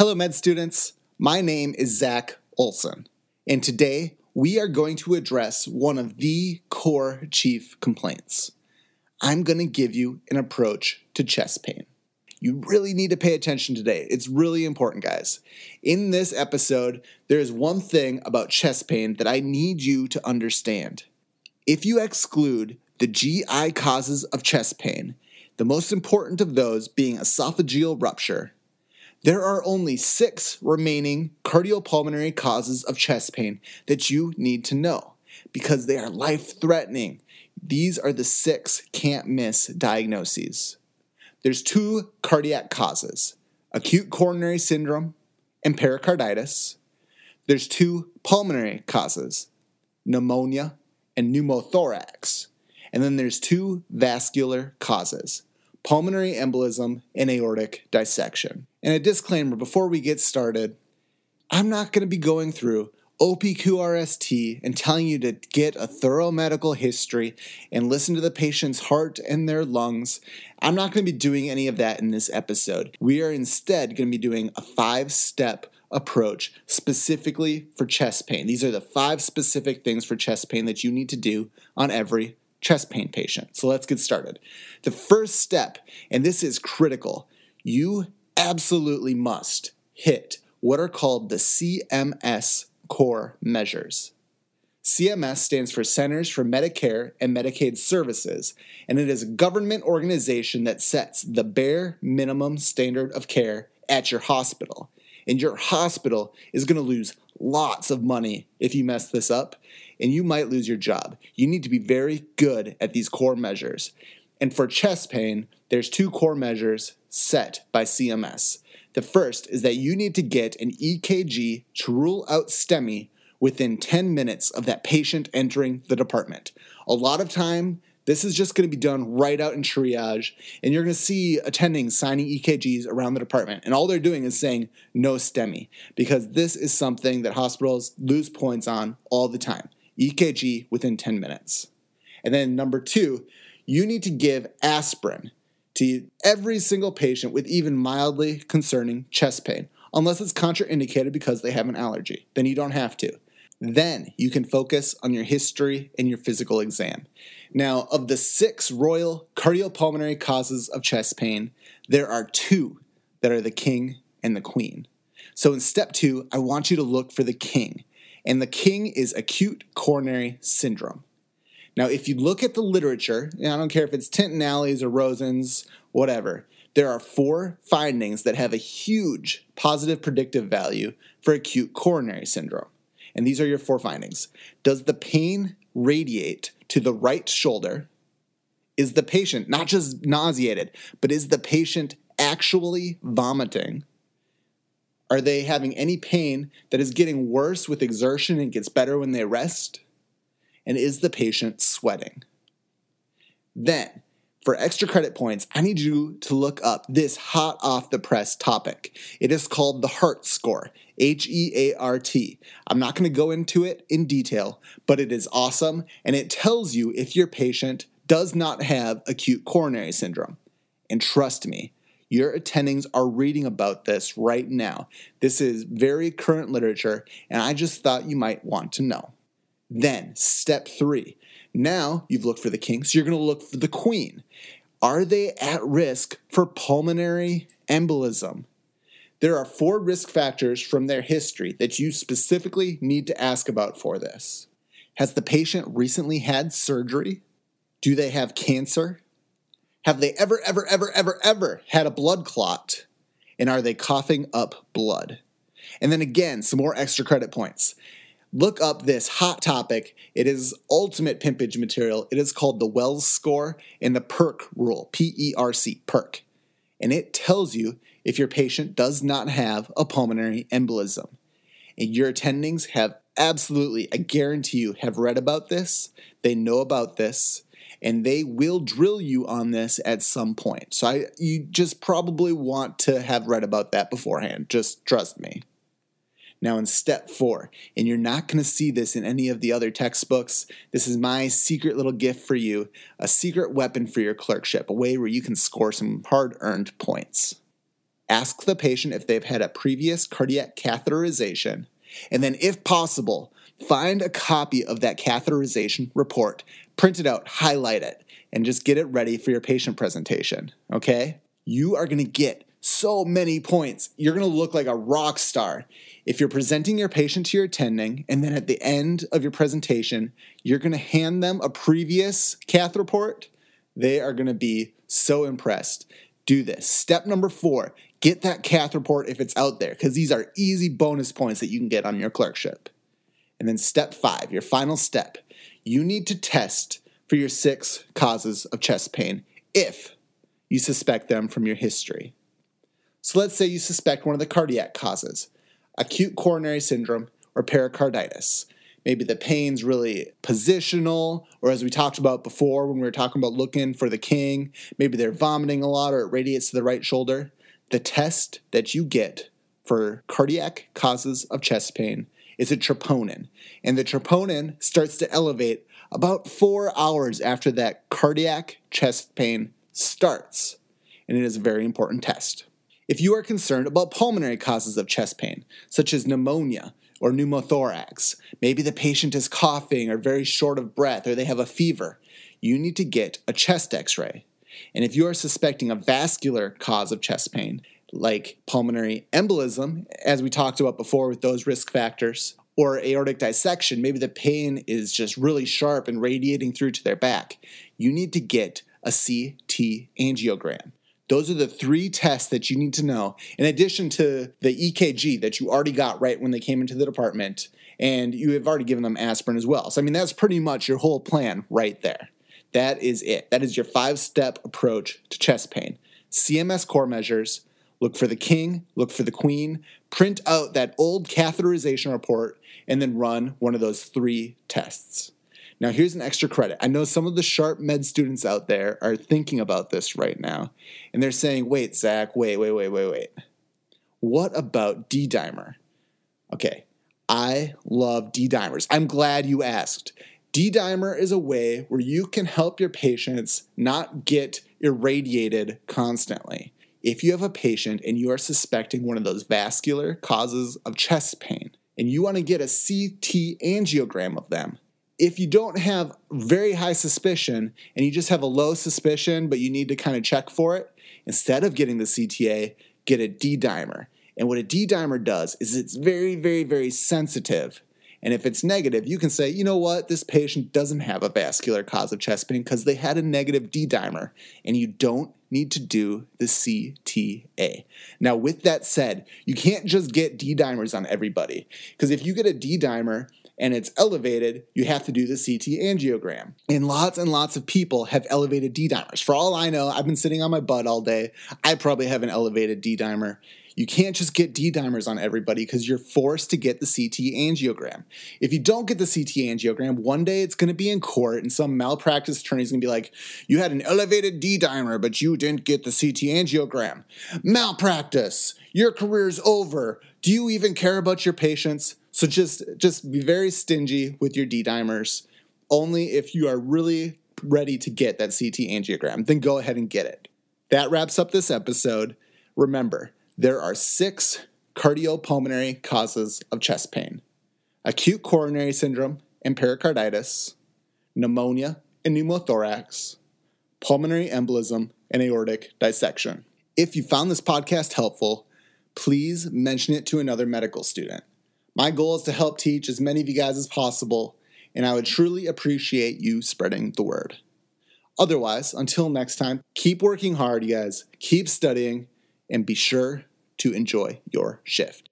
Hello, med students. My name is Zach Olson, and today we are going to address one of the core chief complaints. I'm going to give you an approach to chest pain. You really need to pay attention today. It's really important, guys. In this episode, there is one thing about chest pain that I need you to understand. If you exclude the GI causes of chest pain, the most important of those being esophageal rupture, there are only six remaining cardiopulmonary causes of chest pain that you need to know because they are life threatening. These are the six can't miss diagnoses. There's two cardiac causes acute coronary syndrome and pericarditis. There's two pulmonary causes pneumonia and pneumothorax. And then there's two vascular causes pulmonary embolism and aortic dissection. And a disclaimer before we get started I'm not going to be going through OPQRST and telling you to get a thorough medical history and listen to the patient's heart and their lungs. I'm not going to be doing any of that in this episode. We are instead going to be doing a five step approach specifically for chest pain. These are the five specific things for chest pain that you need to do on every chest pain patient. So let's get started. The first step, and this is critical, you absolutely must hit what are called the CMS core measures. CMS stands for Centers for Medicare and Medicaid Services, and it is a government organization that sets the bare minimum standard of care at your hospital. And your hospital is going to lose lots of money if you mess this up, and you might lose your job. You need to be very good at these core measures. And for chest pain, there's two core measures set by CMS. The first is that you need to get an EKG to rule out STEMI within 10 minutes of that patient entering the department. A lot of time, this is just going to be done right out in triage, and you're going to see attendings signing EKGs around the department, and all they're doing is saying no STEMI because this is something that hospitals lose points on all the time. EKG within 10 minutes. And then number two, you need to give aspirin to every single patient with even mildly concerning chest pain, unless it's contraindicated because they have an allergy. Then you don't have to. Then you can focus on your history and your physical exam. Now, of the six royal cardiopulmonary causes of chest pain, there are two that are the king and the queen. So in step two, I want you to look for the king, and the king is acute coronary syndrome. Now, if you look at the literature, I don't care if it's Tintinalli's or Rosen's, whatever, there are four findings that have a huge positive predictive value for acute coronary syndrome. And these are your four findings. Does the pain radiate to the right shoulder? Is the patient not just nauseated, but is the patient actually vomiting? Are they having any pain that is getting worse with exertion and gets better when they rest? And is the patient sweating? Then, for extra credit points, I need you to look up this hot off the press topic. It is called the HEART score, H E A R T. I'm not going to go into it in detail, but it is awesome and it tells you if your patient does not have acute coronary syndrome. And trust me, your attendings are reading about this right now. This is very current literature, and I just thought you might want to know. Then, step three. Now you've looked for the king, so you're going to look for the queen. Are they at risk for pulmonary embolism? There are four risk factors from their history that you specifically need to ask about for this. Has the patient recently had surgery? Do they have cancer? Have they ever, ever, ever, ever, ever had a blood clot? And are they coughing up blood? And then again, some more extra credit points. Look up this hot topic. It is ultimate pimpage material. It is called the Wells score and the PERC rule, P E R C, PERC. And it tells you if your patient does not have a pulmonary embolism. And your attendings have absolutely, I guarantee you, have read about this. They know about this and they will drill you on this at some point. So I you just probably want to have read about that beforehand. Just trust me. Now, in step four, and you're not going to see this in any of the other textbooks, this is my secret little gift for you a secret weapon for your clerkship, a way where you can score some hard earned points. ask the patient if they've had a previous cardiac catheterization, and then, if possible, find a copy of that catheterization report, print it out, highlight it, and just get it ready for your patient presentation. Okay? You are gonna get so many points. You're gonna look like a rock star. If you're presenting your patient to your attending, and then at the end of your presentation, you're gonna hand them a previous cath report, they are gonna be so impressed. Do this. Step number four get that cath report if it's out there, because these are easy bonus points that you can get on your clerkship. And then step five, your final step, you need to test for your six causes of chest pain if you suspect them from your history. So let's say you suspect one of the cardiac causes acute coronary syndrome or pericarditis. Maybe the pain's really positional, or as we talked about before when we were talking about looking for the king, maybe they're vomiting a lot or it radiates to the right shoulder. The test that you get for cardiac causes of chest pain is a troponin. And the troponin starts to elevate about four hours after that cardiac chest pain starts. And it is a very important test. If you are concerned about pulmonary causes of chest pain, such as pneumonia or pneumothorax, maybe the patient is coughing or very short of breath or they have a fever, you need to get a chest x ray. And if you are suspecting a vascular cause of chest pain, like pulmonary embolism, as we talked about before with those risk factors, or aortic dissection, maybe the pain is just really sharp and radiating through to their back, you need to get a CT angiogram. Those are the three tests that you need to know, in addition to the EKG that you already got right when they came into the department, and you have already given them aspirin as well. So, I mean, that's pretty much your whole plan right there. That is it. That is your five step approach to chest pain. CMS core measures, look for the king, look for the queen, print out that old catheterization report, and then run one of those three tests. Now, here's an extra credit. I know some of the sharp med students out there are thinking about this right now, and they're saying, wait, Zach, wait, wait, wait, wait, wait. What about D dimer? Okay, I love D dimers. I'm glad you asked. D dimer is a way where you can help your patients not get irradiated constantly. If you have a patient and you are suspecting one of those vascular causes of chest pain, and you want to get a CT angiogram of them, if you don't have very high suspicion and you just have a low suspicion, but you need to kind of check for it, instead of getting the CTA, get a D dimer. And what a D dimer does is it's very, very, very sensitive. And if it's negative, you can say, you know what, this patient doesn't have a vascular cause of chest pain because they had a negative D dimer, and you don't need to do the CTA. Now, with that said, you can't just get D dimers on everybody because if you get a D dimer and it's elevated, you have to do the CT angiogram. And lots and lots of people have elevated D dimers. For all I know, I've been sitting on my butt all day. I probably have an elevated D dimer. You can't just get D dimers on everybody because you're forced to get the CT angiogram. If you don't get the CT angiogram, one day it's going to be in court and some malpractice attorney is going to be like, You had an elevated D dimer, but you didn't get the CT angiogram. Malpractice. Your career's over. Do you even care about your patients? So just just be very stingy with your D dimers. Only if you are really ready to get that CT angiogram, then go ahead and get it. That wraps up this episode. Remember, there are six cardiopulmonary causes of chest pain acute coronary syndrome and pericarditis, pneumonia and pneumothorax, pulmonary embolism, and aortic dissection. If you found this podcast helpful, please mention it to another medical student. My goal is to help teach as many of you guys as possible, and I would truly appreciate you spreading the word. Otherwise, until next time, keep working hard, you guys, keep studying, and be sure to enjoy your shift.